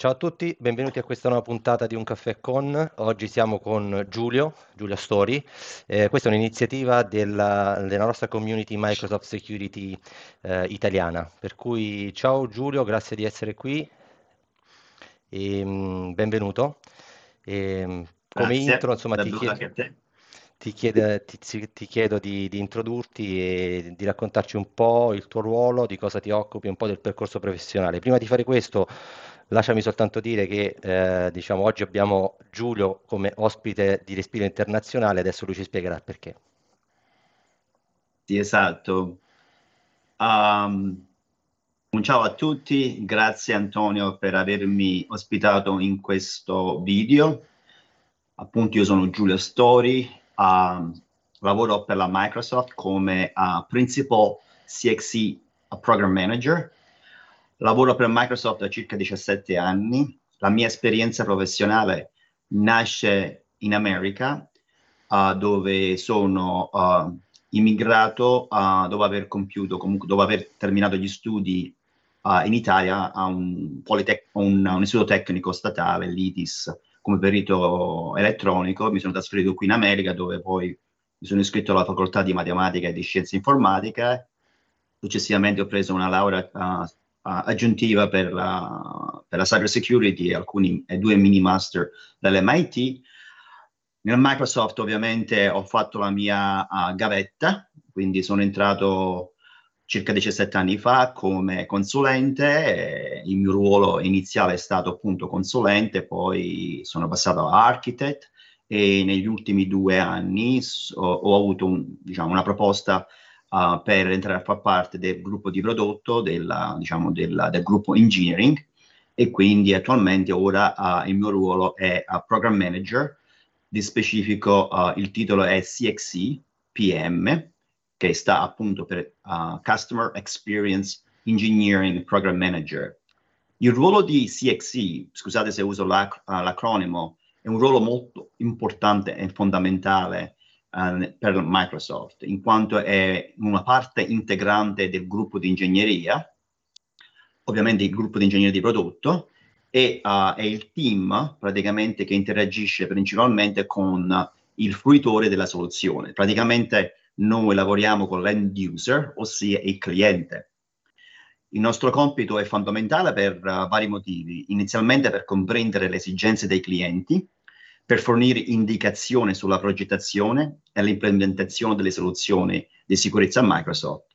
Ciao a tutti, benvenuti a questa nuova puntata di Un Caffè Con. Oggi siamo con Giulio, Giulio Stori. Eh, questa è un'iniziativa della, della, nostra community Microsoft Security eh, italiana. Per cui ciao Giulio, grazie di essere qui e mh, benvenuto. E, come Grazie, intro, insomma, ti chiedo, ti ti- ti- ti chiedo di, di introdurti e di raccontarci un po' il tuo ruolo, di cosa ti occupi, un po' del percorso professionale. Prima di fare questo, lasciami soltanto dire che eh, diciamo, oggi abbiamo Giulio come ospite di Respiro Internazionale, adesso lui ci spiegherà perché. Sì, esatto. Um, un ciao a tutti, grazie Antonio per avermi ospitato in questo video. Appunto, io sono Giulio Stori, um, lavoro per la Microsoft come uh, Principal CXC Program Manager. Lavoro per Microsoft da circa 17 anni. La mia esperienza professionale nasce in America, uh, dove sono uh, immigrato uh, dopo aver compiuto, comunque dopo aver terminato gli studi in Italia a un, Politec- un, un istituto tecnico statale, l'ITIS, come perito elettronico. Mi sono trasferito qui in America, dove poi mi sono iscritto alla facoltà di matematica e di scienze informatiche. Successivamente ho preso una laurea aggiuntiva per la, per la cyber security e, alcuni, e due mini master dall'MIT. Nel Microsoft ovviamente ho fatto la mia uh, gavetta, quindi sono entrato circa 17 anni fa come consulente, il mio ruolo iniziale è stato appunto consulente, poi sono passato a architect e negli ultimi due anni ho, ho avuto un, diciamo, una proposta uh, per entrare a far parte del gruppo di prodotto della, diciamo, della, del gruppo engineering e quindi attualmente ora uh, il mio ruolo è uh, program manager, di specifico il titolo è CXC PM, che sta appunto per Customer Experience Engineering Program Manager. Il ruolo di CXC, scusate se uso l'ac- l'acronimo, è un ruolo molto importante e fondamentale uh, per Microsoft, in quanto è una parte integrante del gruppo di ingegneria, ovviamente il gruppo di ingegneria di prodotto, e uh, è il team praticamente che interagisce principalmente con il fruitore della soluzione. Praticamente noi lavoriamo con l'end user, ossia il cliente. Il nostro compito è fondamentale per uh, vari motivi. Inizialmente per comprendere le esigenze dei clienti, per fornire indicazioni sulla progettazione e l'implementazione delle soluzioni di sicurezza Microsoft.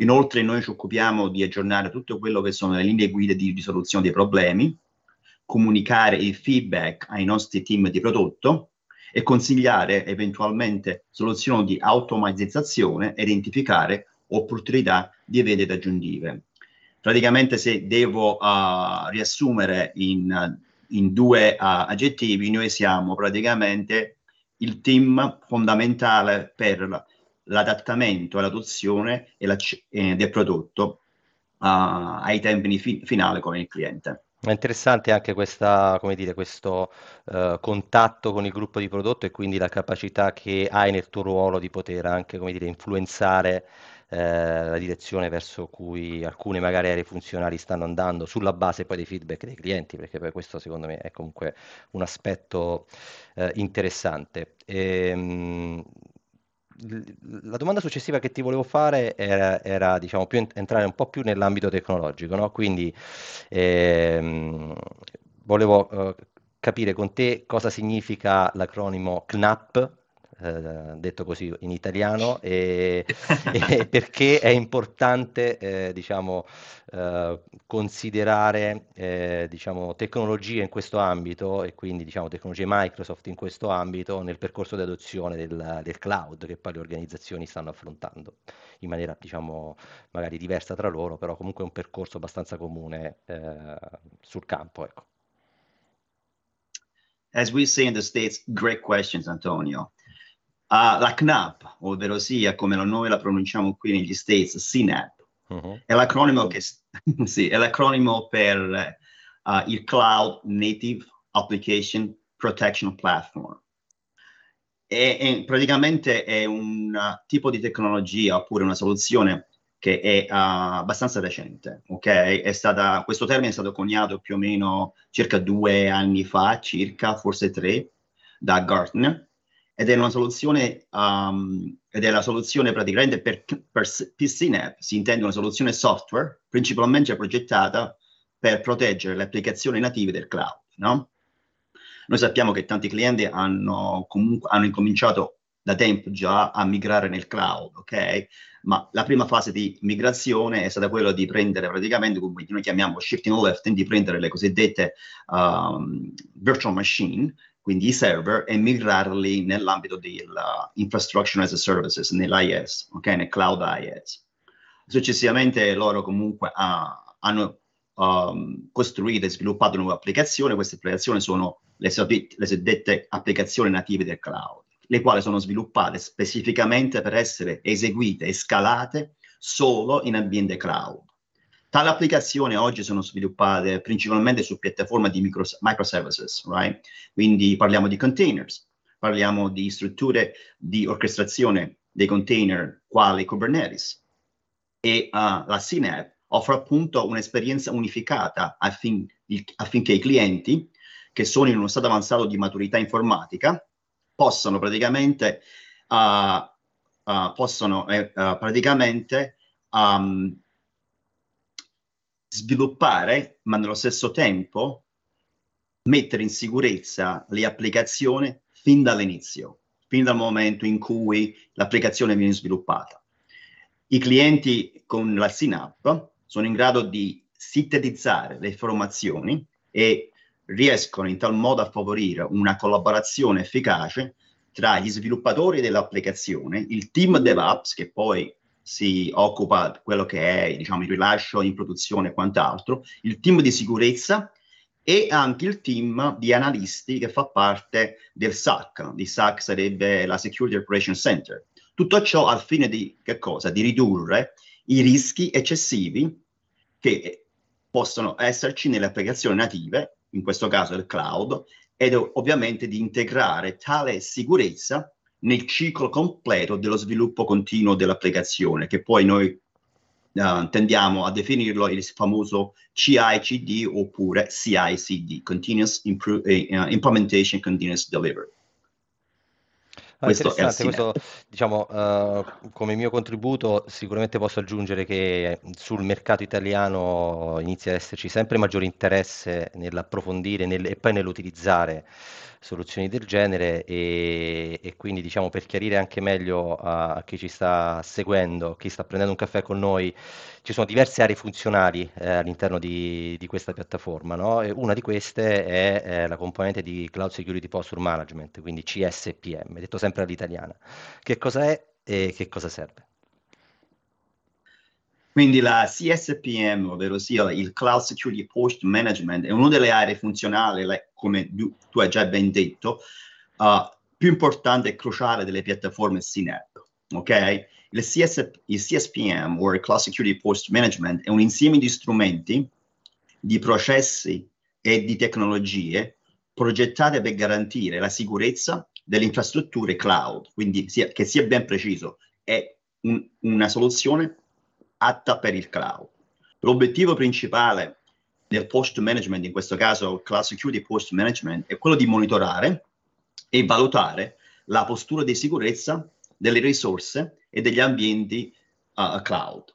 Inoltre noi ci occupiamo di aggiornare tutto quello che sono le linee guida di risoluzione dei problemi, comunicare il feedback ai nostri team di prodotto e consigliare eventualmente soluzioni di automatizzazione e identificare opportunità di vendite aggiuntive. Praticamente se devo uh, riassumere in, in due uh, aggettivi, noi siamo praticamente il team fondamentale per l'adattamento l'adozione e la, eh, del prodotto uh, ai tempi fi- finali con il cliente. È interessante anche questa, dire, questo uh, contatto con il gruppo di prodotto e quindi la capacità che hai nel tuo ruolo di poter anche, dire, influenzare eh, la direzione verso cui alcune magari aree funzionali stanno andando sulla base poi dei feedback dei clienti, perché poi questo secondo me è comunque un aspetto eh, interessante. E, ehm, la domanda successiva che ti volevo fare era, era diciamo, più entrare un po' più nell'ambito tecnologico, no? Quindi ehm, volevo eh, capire con te cosa significa l'acronimo CNAP, eh, detto così in italiano, e, e perché è importante eh, diciamo, eh, considerare eh, diciamo, tecnologie in questo ambito e quindi diciamo, tecnologie Microsoft in questo ambito nel percorso di adozione del, del, cloud che poi le organizzazioni stanno affrontando in maniera diciamo, magari diversa tra loro, però comunque è un percorso abbastanza comune eh, sul campo. Ecco. As we say in the States, great questions, Antonio. La CNAP, ovvero sia come noi la pronunciamo qui negli States, CNAP, uh-huh. è l'acronimo, che, sì, è l'acronimo per uh, il Cloud Native Application Protection Platform. E, e praticamente è un uh, tipo di tecnologia oppure una soluzione che è uh, abbastanza recente, ok? È stata, questo termine è stato coniato più o meno circa due anni fa, circa, forse tre, da Gartner, ed è una soluzione, um, ed è la soluzione praticamente per, per PCNAP, si intende una soluzione software principalmente progettata per proteggere le applicazioni native del cloud, no? Noi sappiamo che tanti clienti hanno, comunque, hanno incominciato da tempo già a migrare nel cloud, ok? Ma la prima fase di migrazione è stata quella di prendere praticamente, come noi chiamiamo shifting left, di prendere le cosiddette um, virtual machine, quindi i server, e migrarli nell'ambito dell'infrastructure as a services, nell'IS, ok? Nel cloud IS. Successivamente loro comunque uh, hanno um, costruito e sviluppato nuove applicazioni, queste applicazioni sono le, le cosiddette applicazioni native del cloud le quali sono sviluppate specificamente per essere eseguite e scalate solo in ambiente cloud. Tali applicazioni oggi sono sviluppate principalmente su piattaforme di micro, microservices, right? Quindi parliamo di containers, parliamo di strutture di orchestrazione dei container quali Kubernetes e uh, la CNAP offre appunto un'esperienza unificata affin, affinché i clienti che sono in uno stato avanzato di maturità informatica possono praticamente, uh, uh, possono, eh, uh, praticamente um, sviluppare, ma nello stesso tempo mettere in sicurezza le applicazioni fin dall'inizio, fin dal momento in cui l'applicazione viene sviluppata. I clienti con la SYNAP sono in grado di sintetizzare le informazioni e riescono in tal modo a favorire una collaborazione efficace tra gli sviluppatori dell'applicazione, il team DevOps che poi si occupa di quello che è diciamo, il rilascio in produzione e quant'altro, il team di sicurezza e anche il team di analisti che fa parte del SAC. Il SAC sarebbe la Security Operation Center. Tutto ciò al fine di, di ridurre i rischi eccessivi che possono esserci nelle applicazioni native in questo caso il cloud, ed ovviamente di integrare tale sicurezza nel ciclo completo dello sviluppo continuo dell'applicazione, che poi noi uh, tendiamo a definirlo il famoso CI/CD oppure CI/CD, Continuous Impro- uh, Implementation Continuous Delivery. Ah, questo interessante, questo diciamo uh, come mio contributo sicuramente posso aggiungere che sul mercato italiano inizia ad esserci sempre maggiore interesse nell'approfondire nel, e poi nell'utilizzare soluzioni del genere e, e quindi diciamo per chiarire anche meglio a, a, chi ci sta seguendo, chi sta prendendo un caffè con noi, ci sono diverse aree funzionali eh, all'interno di, di, questa piattaforma, no? Una di queste è, è la componente di Cloud Security Posture Management, quindi CSPM, detto sempre all'italiana. Che cosa è e che cosa serve? Quindi la CSPM, ovvero sia il Cloud Security Post Management, è una delle aree funzionali, come tu hai già ben detto, uh, più importante e cruciale delle piattaforme CNAP. Ok? Il, CS, il CSPM, o il Cloud Security Post Management, è un insieme di strumenti, di processi e di tecnologie progettate per garantire la sicurezza delle infrastrutture cloud, quindi sia, che sia ben preciso, è un, una soluzione atta per il cloud. L'obiettivo principale del post management, in questo caso Cloud Security Post Management, è quello di monitorare e valutare la postura di sicurezza delle risorse e degli ambienti uh, cloud.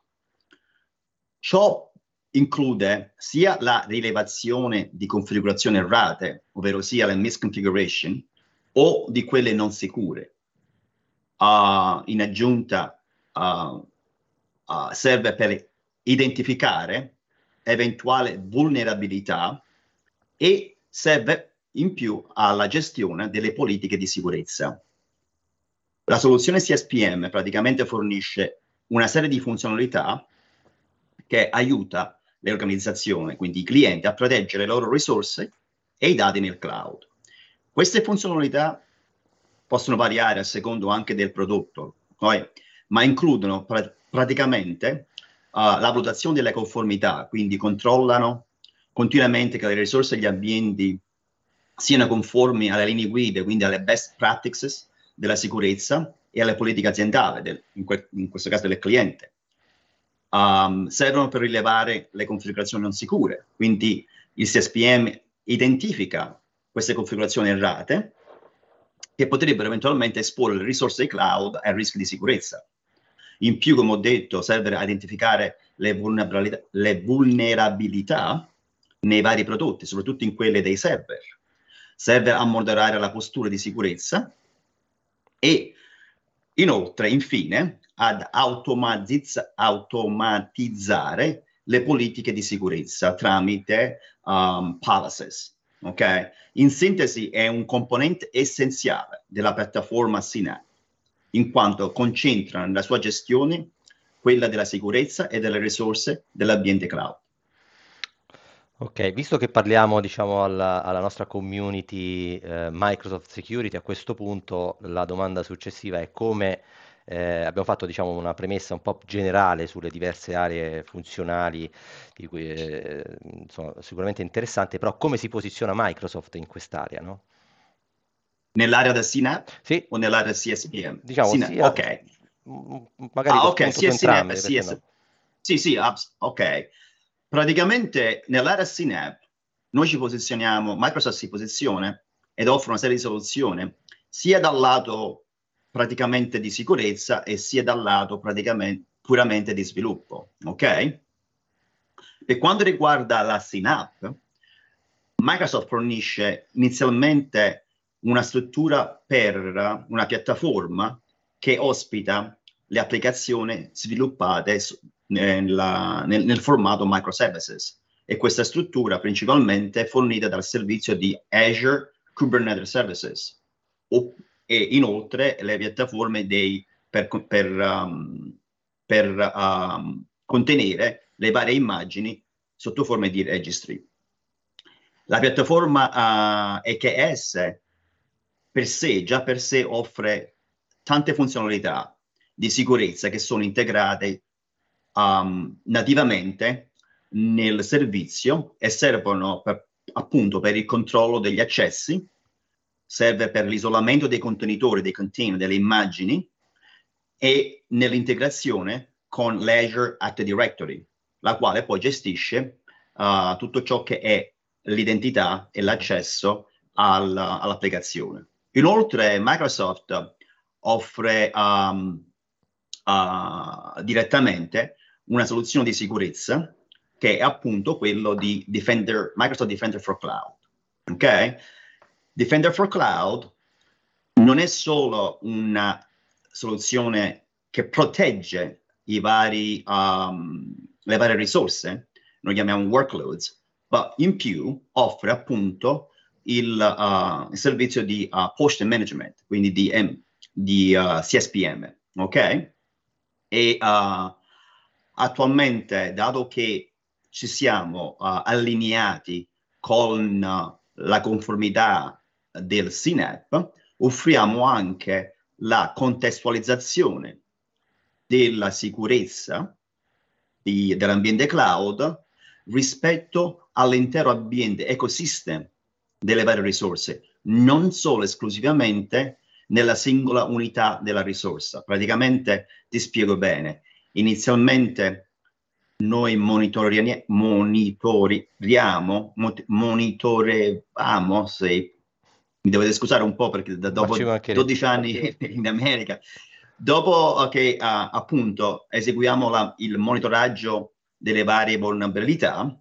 Ciò include sia la rilevazione di configurazioni errate, ovvero sia la misconfiguration, o di quelle non sicure. Uh, in aggiunta, uh, uh, serve per identificare eventuale vulnerabilità e serve in più alla gestione delle politiche di sicurezza. La soluzione CSPM praticamente fornisce una serie di funzionalità che aiuta le organizzazioni, quindi i clienti, a proteggere le loro risorse e i dati nel cloud. Queste funzionalità possono variare a secondo anche del prodotto, poi, ma includono pra- praticamente uh, la valutazione delle conformità, quindi controllano continuamente che le risorse e gli ambienti siano conformi alle linee guida, quindi alle best practices della sicurezza e alle politiche aziendali, del, in, que- in questo caso del cliente. um, servono per rilevare le configurazioni non sicure. Quindi il CSPM identifica queste configurazioni errate che potrebbero eventualmente esporre le risorse di cloud al rischio di sicurezza. In più, come ho detto, serve a identificare le vulnerabilità, le vulnerabilità nei vari prodotti, soprattutto in quelle dei server. Serve a moderare la postura di sicurezza e inoltre, infine, ad automatizz- automatizzare le politiche di sicurezza tramite um, policies. Okay? In sintesi è un componente essenziale della piattaforma Synapse, in quanto concentra nella sua gestione quella della sicurezza e delle risorse dell'ambiente cloud. Ok, visto che parliamo, diciamo, alla, alla nostra community eh, Microsoft Security, a questo punto la domanda successiva è come eh, abbiamo fatto diciamo, una premessa un po' generale sulle diverse aree funzionali, di cui, eh, insomma, sicuramente interessante, però come si posiziona Microsoft in quest'area? No? Nell'area del CNAP sì. o nell'area CSPM? Diciamo, CNAP, sia, ok. Magari ah, ok, sia CNAP, sia, no? Sì, sì, ok. Praticamente nell'area CNAP noi ci posizioniamo, Microsoft si posiziona ed offre una serie di soluzioni sia dal lato praticamente di sicurezza e sia dal lato praticamente puramente di sviluppo, ok? Per quanto riguarda la Synapse, Microsoft fornisce inizialmente una struttura per una piattaforma che ospita le applicazioni sviluppate nella, nel, nel, formato microservices e questa struttura principalmente è fornita dal servizio di Azure Kubernetes Services o, e inoltre le piattaforme dei, per, per, um, per um, contenere le varie immagini sotto forma di registry. La piattaforma uh, EKS per sé, già per sé, offre tante funzionalità di sicurezza che sono integrate um, nativamente nel servizio e servono per, appunto per il controllo degli accessi, serve per l'isolamento dei contenitori, dei container, delle immagini e nell'integrazione con l'Azure Active Directory, la quale poi gestisce uh, tutto ciò che è l'identità e l'accesso al, all'applicazione. Inoltre Microsoft offre um, uh, direttamente una soluzione di sicurezza che è appunto quello di Defender, Microsoft Defender for Cloud. Ok? Defender for Cloud non è solo una soluzione che protegge vari, um, le varie risorse, noi chiamiamo workloads, ma in più offre appunto il, uh, il servizio di uh, post management, quindi di, M, di uh, CSPM, ok? E attualmente, dato che ci siamo allineati con la conformità del SINAP, offriamo anche la contestualizzazione della sicurezza di, dell'ambiente cloud rispetto all'intero ambiente ecosistema delle varie risorse, non solo esclusivamente nella singola unità della risorsa. Praticamente ti spiego bene. Inizialmente noi monitoriamo, monitoriamo, monitorevamo, se mi dovete scusare un po' perché da dopo 12 anni in America, dopo che uh, appunto eseguiamo la, il monitoraggio delle varie vulnerabilità,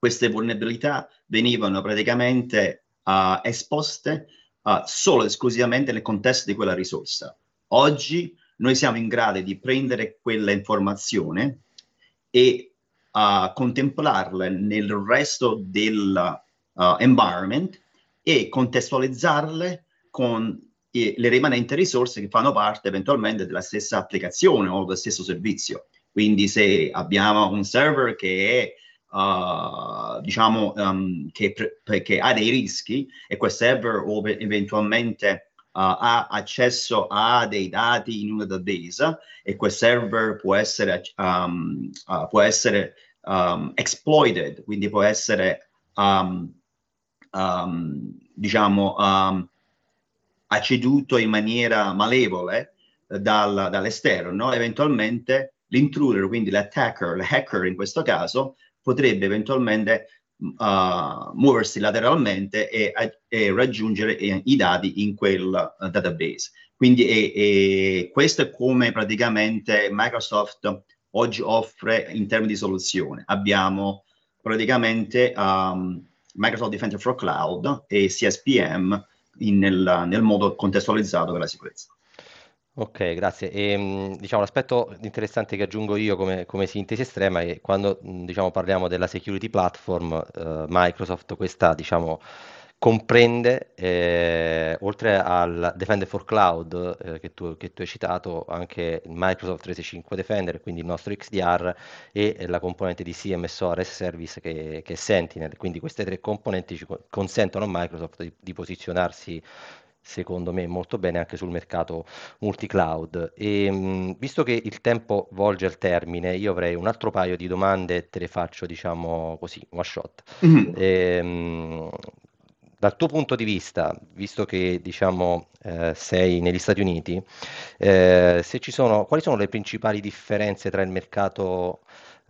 queste vulnerabilità venivano praticamente uh, esposte uh, solo e esclusivamente nel contesto di quella risorsa. Oggi noi siamo in grado di prendere quella informazione e uh, contemplarla nel resto del environment e contestualizzarle con eh, le rimanenti risorse che fanno parte eventualmente della stessa applicazione o del stesso servizio. Quindi se abbiamo un server che è uh, diciamo, um, che, che, ha dei rischi e quel server eventualmente uh, ha accesso a dei dati in una database e quel server può essere, um, uh, può essere um, exploited, quindi può essere, diciamo, acceduto in maniera malevole dal, dall'esterno, eventualmente l'intruder, quindi l'attacker, l'hacker in questo caso, potrebbe eventualmente uh, muoversi lateralmente e, e raggiungere eh, i dati in quel uh, database. Quindi e, e questo è come praticamente Microsoft oggi offre in termini di soluzione. Abbiamo praticamente um, Microsoft Defender for Cloud e CSPM in, nel, nel modo contestualizzato per la sicurezza. Ok, grazie. Ehm, diciamo, l'aspetto interessante che aggiungo io come, come sintesi estrema è che quando diciamo, parliamo della security platform, eh, Microsoft questa diciamo, comprende, eh, oltre al Defender for Cloud eh, che, tu, che, tu, hai citato, anche il Microsoft 365 Defender, quindi il nostro XDR e la componente di CMSO RS Service che, che è Sentinel. Quindi queste tre componenti ci consentono a Microsoft di, di posizionarsi secondo me molto bene anche sul mercato multi-cloud. E, mh, visto che il tempo volge al termine, io avrei un altro paio di domande, te le faccio diciamo così, one shot. Mm-hmm. E, mh, dal tuo punto di vista, visto che diciamo, eh, sei negli Stati Uniti, eh, se ci sono, quali sono le principali differenze tra il mercato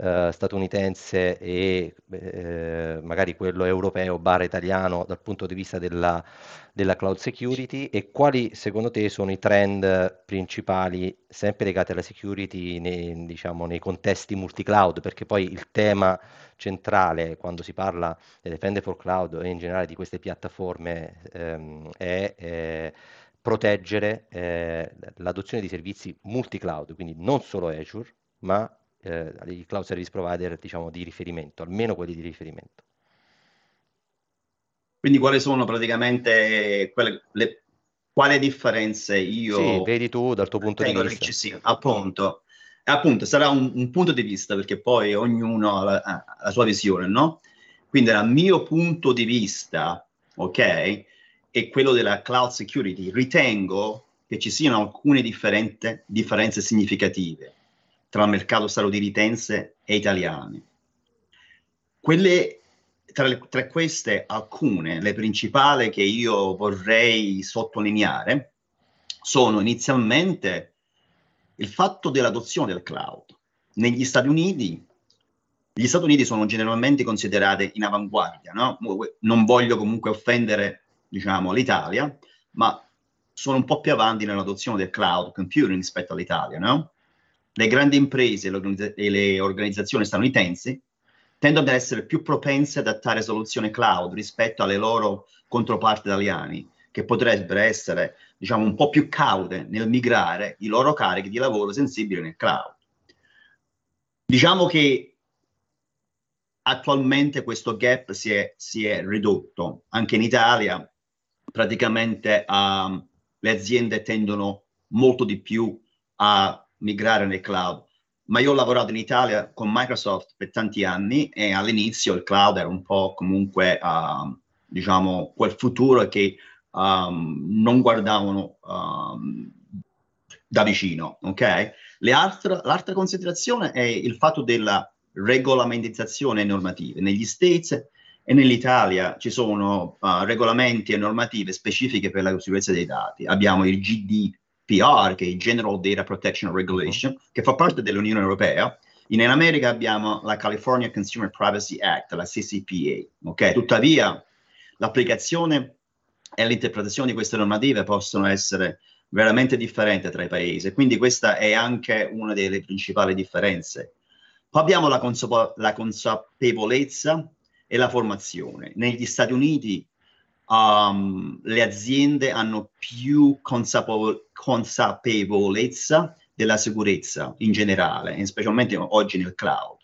eh, statunitense e eh, magari quello europeo barra italiano dal punto di vista della, della cloud security e quali secondo te sono i trend principali sempre legati alla security nei, diciamo, nei contesti multi-cloud? Perché poi il tema centrale quando si parla di Defender for Cloud e in generale di queste piattaforme ehm, è eh, proteggere eh, l'adozione di servizi multi-cloud, quindi non solo Azure, ma eh, i cloud service provider diciamo, di riferimento, almeno quelli di riferimento. Quindi quali sono praticamente quelle, le, quali differenze io... Sì, vedi tu dal tuo punto di vista. Sì, appunto. appunto, sarà un, un, punto di vista perché poi ognuno ha la, ha la, sua visione, no? Quindi dal mio punto di vista, ok, e quello della cloud security, ritengo che ci siano alcune differenze significative tra mercato statunitense e italiano. Quelle, tra, le, tra queste, alcune, le principali che io vorrei sottolineare, sono inizialmente il fatto dell'adozione del cloud. Negli Stati Uniti, gli Stati Uniti sono generalmente considerati in avanguardia, no? Non voglio comunque offendere, diciamo, l'Italia, ma sono un po' più avanti nell'adozione del cloud computing rispetto all'Italia, no? Le grandi imprese e le organizzazioni statunitensi tendono ad essere più propense ad adattare soluzioni cloud rispetto alle loro controparti italiani, che potrebbero essere, diciamo, un po' più caude nel migrare i loro carichi di lavoro sensibili nel cloud. Diciamo che attualmente questo gap si è, si è ridotto. Anche in Italia praticamente um, le aziende tendono molto di più a migrare nel cloud. Ma io ho lavorato in Italia con Microsoft per tanti anni e all'inizio il cloud era un po' comunque, uh, diciamo, quel futuro che um, non guardavano um, da vicino, ok? Altre, l'altra considerazione è il fatto della regolamentizzazione normativa. Negli States e nell'Italia ci sono uh, regolamenti e normative specifiche per la sicurezza dei dati. Abbiamo il GD, GDPR, che è il General Data Protection Regulation, uh-huh. che fa parte dell'Unione Europea. In America abbiamo la California Consumer Privacy Act, la CCPA. Okay? Tuttavia, l'applicazione e l'interpretazione di queste normative possono essere veramente differenti tra i paesi, quindi questa è anche una delle principali differenze. Poi abbiamo la, consapo- la consapevolezza e la formazione. Negli Stati Uniti um, le aziende hanno più consapevo- consapevolezza della sicurezza in generale, specialmente oggi nel cloud.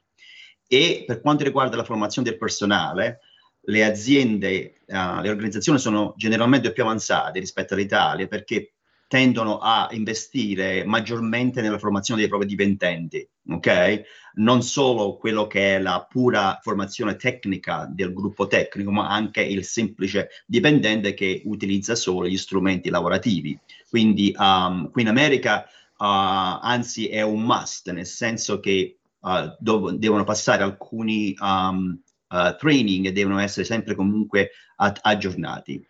E per quanto riguarda la formazione del personale, le aziende, uh, le organizzazioni sono generalmente più avanzate rispetto all'Italia perché tendono a investire maggiormente nella formazione dei propri dipendenti, ok? Non solo quello che è la pura formazione tecnica del gruppo tecnico, ma anche il semplice dipendente che utilizza solo gli strumenti lavorativi. Quindi um, qui in America, uh, anzi, è un must, nel senso che uh, dov- devono passare alcuni um, uh, training e devono essere sempre comunque ad- aggiornati.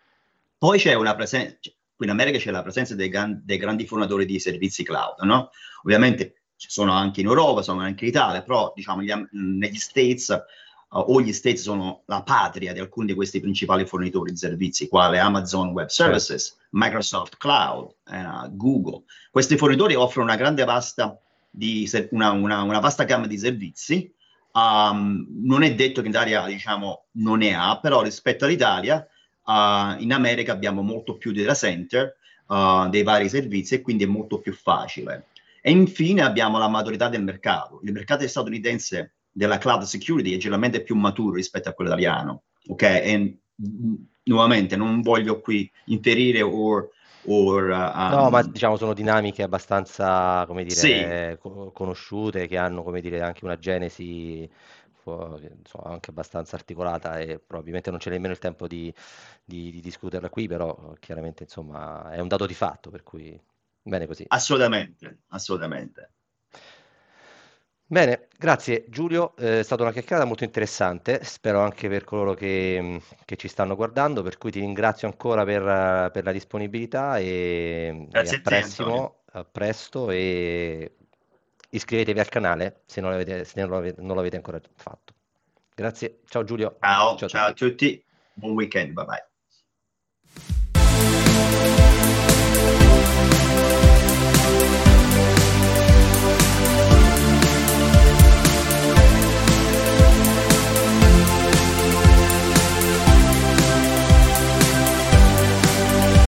Poi c'è una presenza, qui in America c'è la presenza dei, gran, dei grandi fornitori di servizi cloud, no? Ovviamente ci sono anche in Europa, sono anche in Italia, però diciamo gli, negli States uh, o gli States sono la patria di alcuni di questi principali fornitori di servizi, quale Amazon Web Services, certo. Microsoft Cloud, uh, Google. Questi fornitori offrono una grande vasta, di, una, una, una vasta gamma di servizi. Um, non è detto che in Italia diciamo, non ne ha, però rispetto all'Italia, uh, in America abbiamo molto più data center, uh, dei vari servizi e quindi è molto più facile. E infine abbiamo la maturità del mercato. Il mercato statunitense della cloud security è generalmente più maturo rispetto a quello italiano. Ok? E mm, nuovamente non voglio qui inferire o Or, um... No, ma diciamo sono dinamiche abbastanza, come dire, sì. co- conosciute, che hanno, come dire, anche una genesi insomma, anche abbastanza articolata e probabilmente non c'è nemmeno il tempo di, di, di discuterla qui, però chiaramente, insomma, è un dato di fatto, per cui Bene così. Assolutamente, assolutamente. Bene, grazie Giulio, eh, è stata una chiacchierata molto interessante, spero anche per coloro che, che ci stanno guardando, per cui ti ringrazio ancora per, per la disponibilità e, e a, prestimo, a presto e iscrivetevi al canale se non l'avete, se non l'avete, non l'avete ancora fatto. Grazie, ciao Giulio. Ciao, ciao, ciao a tutti, buon weekend, bye bye.